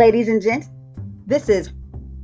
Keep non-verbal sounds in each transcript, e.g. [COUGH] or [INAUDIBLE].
Ladies and gents, this is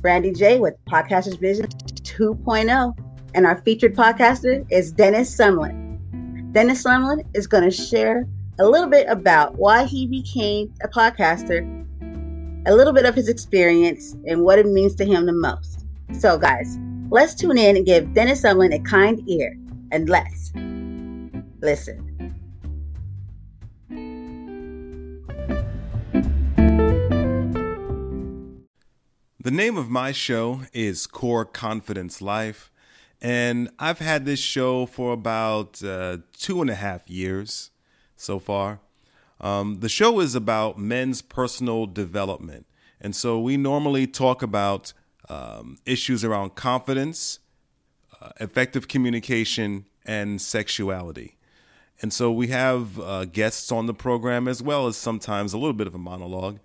Brandy J with Podcasters Vision 2.0, and our featured podcaster is Dennis Sumlin. Dennis Sumlin is going to share a little bit about why he became a podcaster, a little bit of his experience, and what it means to him the most. So, guys, let's tune in and give Dennis Sumlin a kind ear, and let's listen. The name of my show is Core Confidence Life, and I've had this show for about uh, two and a half years so far. Um, the show is about men's personal development, and so we normally talk about um, issues around confidence, uh, effective communication, and sexuality. And so we have uh, guests on the program as well as sometimes a little bit of a monologue.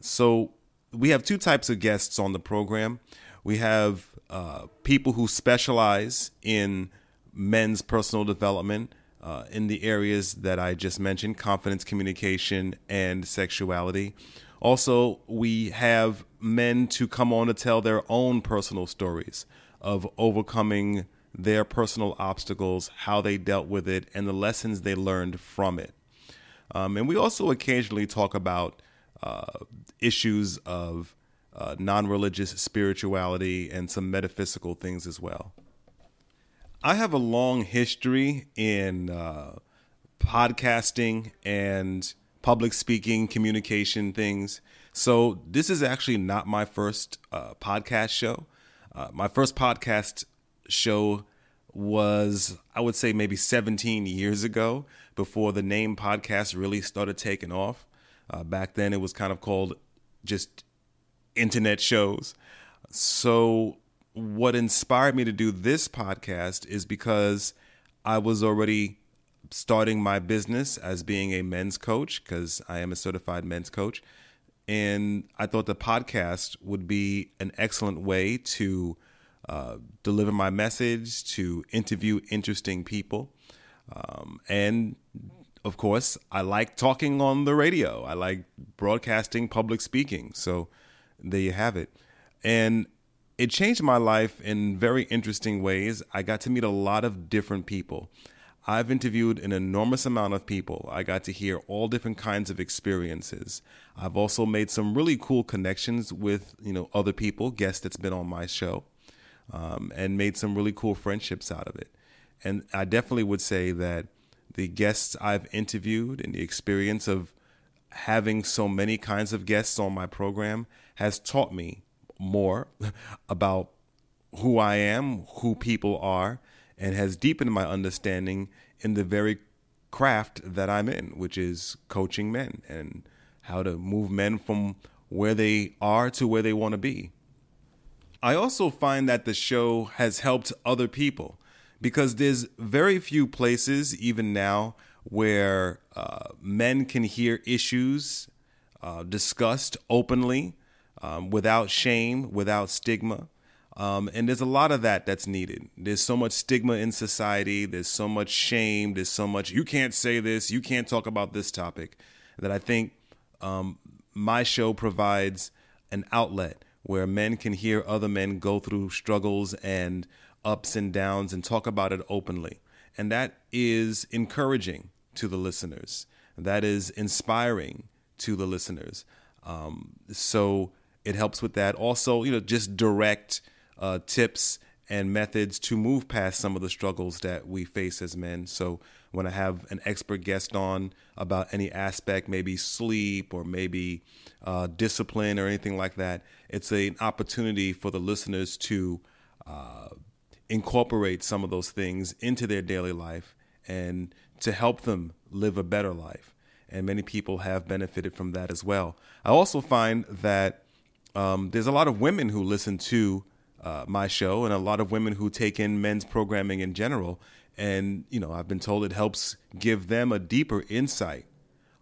So we have two types of guests on the program. We have uh, people who specialize in men's personal development uh, in the areas that I just mentioned confidence, communication, and sexuality. Also, we have men to come on to tell their own personal stories of overcoming their personal obstacles, how they dealt with it, and the lessons they learned from it. Um, and we also occasionally talk about uh, issues of uh, non religious spirituality and some metaphysical things as well. I have a long history in uh, podcasting and public speaking, communication things. So, this is actually not my first uh, podcast show. Uh, my first podcast show was, I would say, maybe 17 years ago before the name podcast really started taking off. Uh, back then, it was kind of called just internet shows. So, what inspired me to do this podcast is because I was already starting my business as being a men's coach, because I am a certified men's coach. And I thought the podcast would be an excellent way to uh, deliver my message, to interview interesting people, um, and of course, I like talking on the radio. I like broadcasting, public speaking. So there you have it. And it changed my life in very interesting ways. I got to meet a lot of different people. I've interviewed an enormous amount of people. I got to hear all different kinds of experiences. I've also made some really cool connections with, you know, other people, guests that's been on my show, um, and made some really cool friendships out of it. And I definitely would say that the guests I've interviewed and the experience of having so many kinds of guests on my program has taught me more [LAUGHS] about who I am, who people are, and has deepened my understanding in the very craft that I'm in, which is coaching men and how to move men from where they are to where they want to be. I also find that the show has helped other people because there's very few places, even now, where uh, men can hear issues uh, discussed openly um, without shame, without stigma. Um, and there's a lot of that that's needed. There's so much stigma in society. There's so much shame. There's so much, you can't say this, you can't talk about this topic, that I think um, my show provides an outlet where men can hear other men go through struggles and ups and downs and talk about it openly. And that is encouraging to the listeners. That is inspiring to the listeners. Um, so it helps with that. Also, you know, just direct uh, tips and methods to move past some of the struggles that we face as men. So when I have an expert guest on about any aspect, maybe sleep or maybe uh, discipline or anything like that, it's an opportunity for the listeners to uh, incorporate some of those things into their daily life and to help them live a better life. And many people have benefited from that as well. I also find that um, there's a lot of women who listen to uh, my show and a lot of women who take in men's programming in general. And, you know, I've been told it helps give them a deeper insight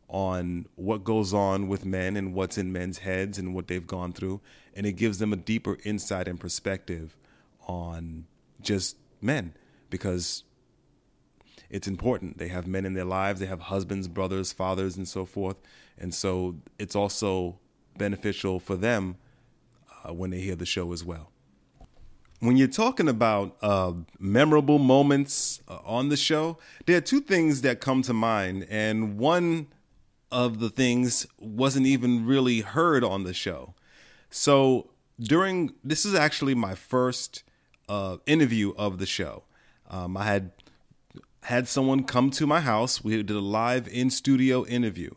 on what goes on with men and what's in men's heads and what they've gone through. And it gives them a deeper insight and perspective on just men because it's important. They have men in their lives, they have husbands, brothers, fathers, and so forth. And so it's also beneficial for them uh, when they hear the show as well. When you're talking about uh, memorable moments uh, on the show, there are two things that come to mind, and one of the things wasn't even really heard on the show. So during this is actually my first uh, interview of the show. Um, I had had someone come to my house. We did a live in studio interview,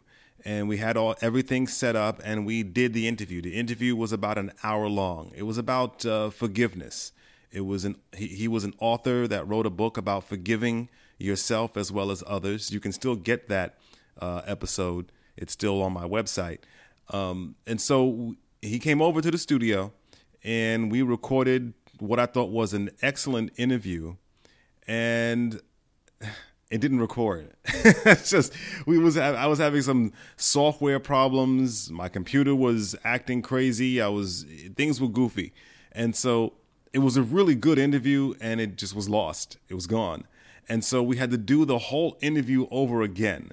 and we had all everything set up, and we did the interview. The interview was about an hour long. It was about uh, forgiveness. It was an he, he was an author that wrote a book about forgiving yourself as well as others. You can still get that uh, episode. It's still on my website. Um, and so he came over to the studio, and we recorded what I thought was an excellent interview, and it didn't record. [LAUGHS] it's just we was I was having some software problems. My computer was acting crazy. I was things were goofy, and so it was a really good interview, and it just was lost. It was gone, and so we had to do the whole interview over again.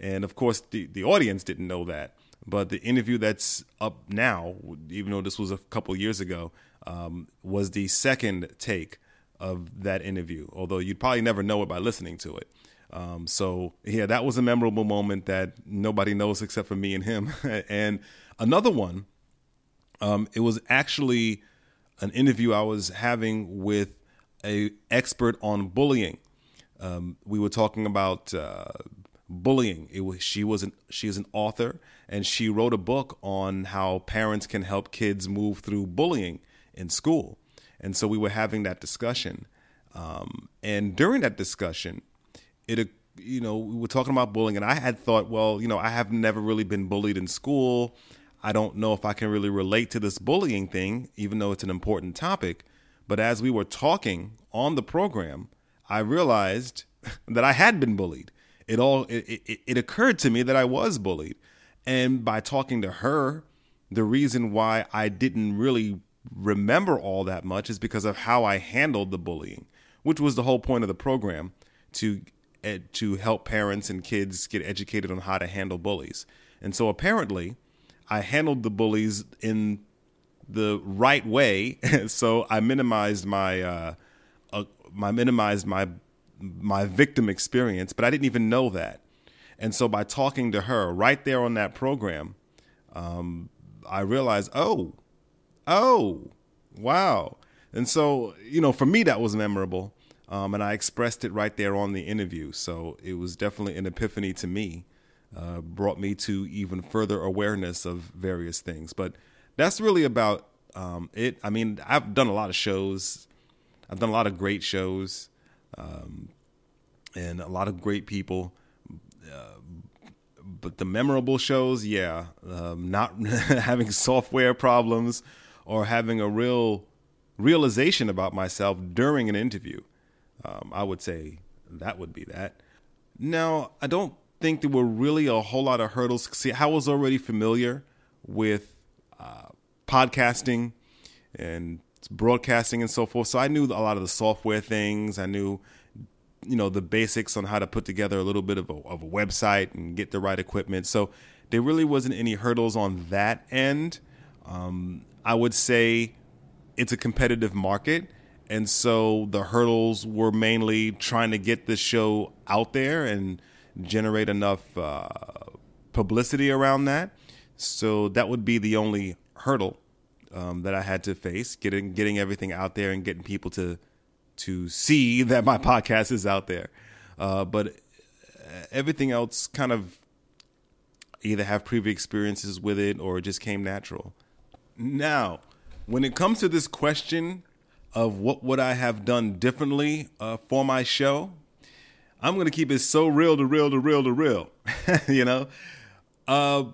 And of course, the the audience didn't know that. But the interview that's up now, even though this was a couple years ago, um, was the second take of that interview. Although you'd probably never know it by listening to it. Um, so yeah, that was a memorable moment that nobody knows except for me and him. [LAUGHS] and another one, um, it was actually an interview I was having with a expert on bullying. Um, we were talking about uh, bullying. It was she was an she is an author and she wrote a book on how parents can help kids move through bullying in school. And so we were having that discussion. Um, and during that discussion, it you know we were talking about bullying, and I had thought, well, you know, I have never really been bullied in school. I don't know if I can really relate to this bullying thing, even though it's an important topic. But as we were talking on the program, I realized [LAUGHS] that I had been bullied. It all it, it, it occurred to me that I was bullied, and by talking to her, the reason why I didn't really remember all that much is because of how I handled the bullying, which was the whole point of the program to to help parents and kids get educated on how to handle bullies. And so apparently, I handled the bullies in the right way. [LAUGHS] so I minimized my uh, uh, my minimized my my victim experience, but I didn't even know that. And so by talking to her right there on that program, um, I realized, oh, oh, wow. And so, you know, for me, that was memorable. Um, and I expressed it right there on the interview. So it was definitely an epiphany to me, uh, brought me to even further awareness of various things. But that's really about um, it. I mean, I've done a lot of shows, I've done a lot of great shows, um, and a lot of great people. Uh, but the memorable shows, yeah, um, not [LAUGHS] having software problems or having a real realization about myself during an interview. Um, I would say that would be that. Now, I don't think there were really a whole lot of hurdles. See, I was already familiar with uh, podcasting and broadcasting and so forth. So I knew a lot of the software things. I knew, you know, the basics on how to put together a little bit of a, of a website and get the right equipment. So there really wasn't any hurdles on that end. Um, I would say it's a competitive market. And so the hurdles were mainly trying to get the show out there and generate enough uh, publicity around that. So that would be the only hurdle um, that I had to face getting getting everything out there and getting people to to see [LAUGHS] that my podcast is out there. Uh, but everything else kind of either have previous experiences with it or it just came natural. Now, when it comes to this question of what would I have done differently uh, for my show, I'm going to keep it so real to real to real to real. [LAUGHS] you know, uh,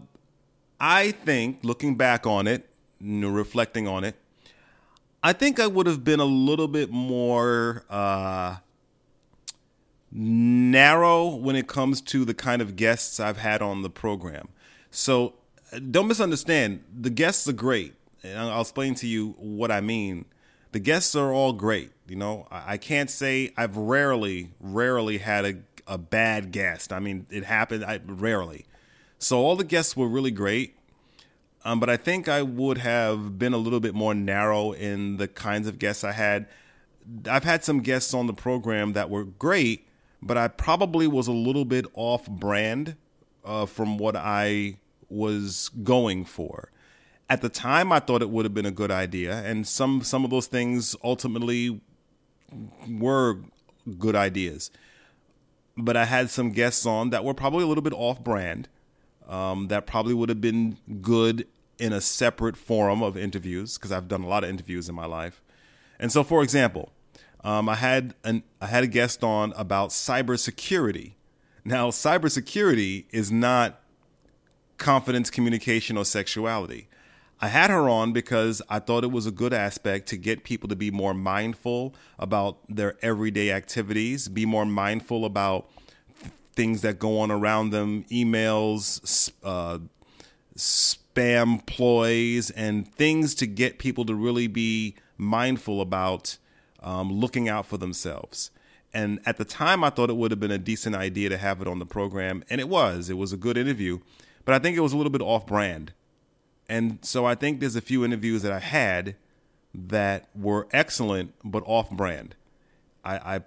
I think looking back on it, reflecting on it, I think I would have been a little bit more uh, narrow when it comes to the kind of guests I've had on the program. So don't misunderstand. The guests are great, and I'll explain to you what I mean. The guests are all great. You know, I can't say I've rarely, rarely had a, a bad guest. I mean, it happened I, rarely. So all the guests were really great. Um, but I think I would have been a little bit more narrow in the kinds of guests I had. I've had some guests on the program that were great, but I probably was a little bit off brand uh, from what I was going for. At the time, I thought it would have been a good idea, and some some of those things ultimately were good ideas. But I had some guests on that were probably a little bit off brand. Um, that probably would have been good in a separate forum of interviews because I've done a lot of interviews in my life. And so, for example, um, I had an I had a guest on about cybersecurity. Now, cybersecurity is not confidence, communication, or sexuality. I had her on because I thought it was a good aspect to get people to be more mindful about their everyday activities, be more mindful about things that go on around them, emails, uh, spam ploys, and things to get people to really be mindful about um, looking out for themselves. And at the time, I thought it would have been a decent idea to have it on the program, and it was. It was a good interview, but I think it was a little bit off brand. And so I think there's a few interviews that I had that were excellent but off brand. I I,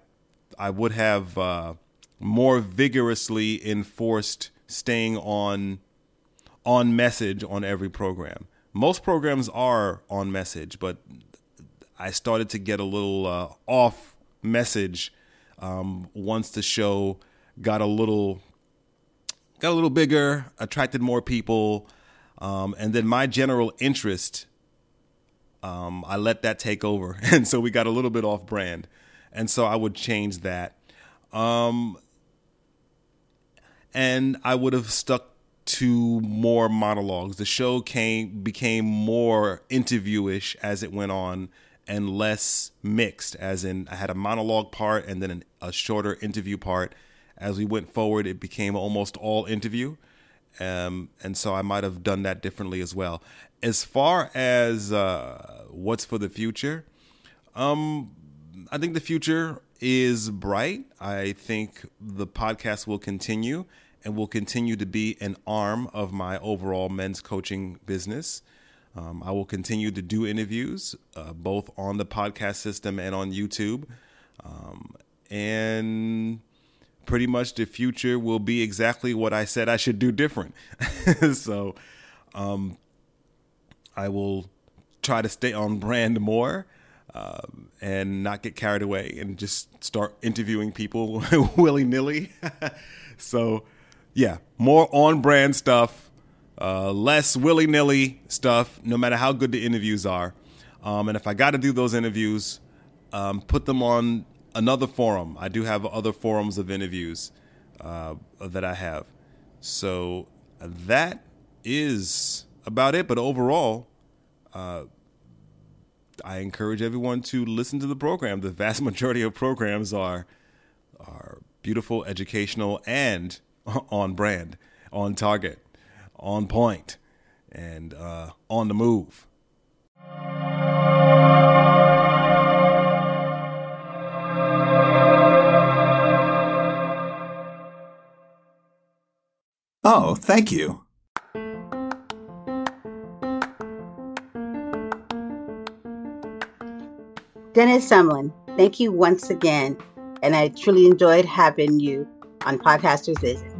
I would have uh, more vigorously enforced staying on on message on every program. Most programs are on message, but I started to get a little uh, off message um, once the show got a little got a little bigger, attracted more people, um, and then my general interest, um, I let that take over. [LAUGHS] And so we got a little bit off brand. And so I would change that. Um, and I would have stuck to more monologues. The show came became more interviewish as it went on and less mixed as in I had a monologue part and then an, a shorter interview part. As we went forward, it became almost all interview. Um, and so I might have done that differently as well. As far as uh, what's for the future, um, I think the future is bright. I think the podcast will continue and will continue to be an arm of my overall men's coaching business. Um, I will continue to do interviews, uh, both on the podcast system and on YouTube. Um, and pretty much the future will be exactly what I said I should do different. [LAUGHS] so um, I will try to stay on brand more uh, and not get carried away and just start interviewing people [LAUGHS] willy nilly. [LAUGHS] so, yeah, more on brand stuff, uh, less willy nilly stuff, no matter how good the interviews are. Um, and if I got to do those interviews, um, put them on another forum. I do have other forums of interviews uh, that I have. So that is about it. But overall, uh, I encourage everyone to listen to the program. The vast [LAUGHS] majority of programs are are beautiful, educational, and [LAUGHS] on brand, on target, on point, and uh, on the move. Thank you. Dennis Sumlin, thank you once again. And I truly enjoyed having you on Podcasters Vision.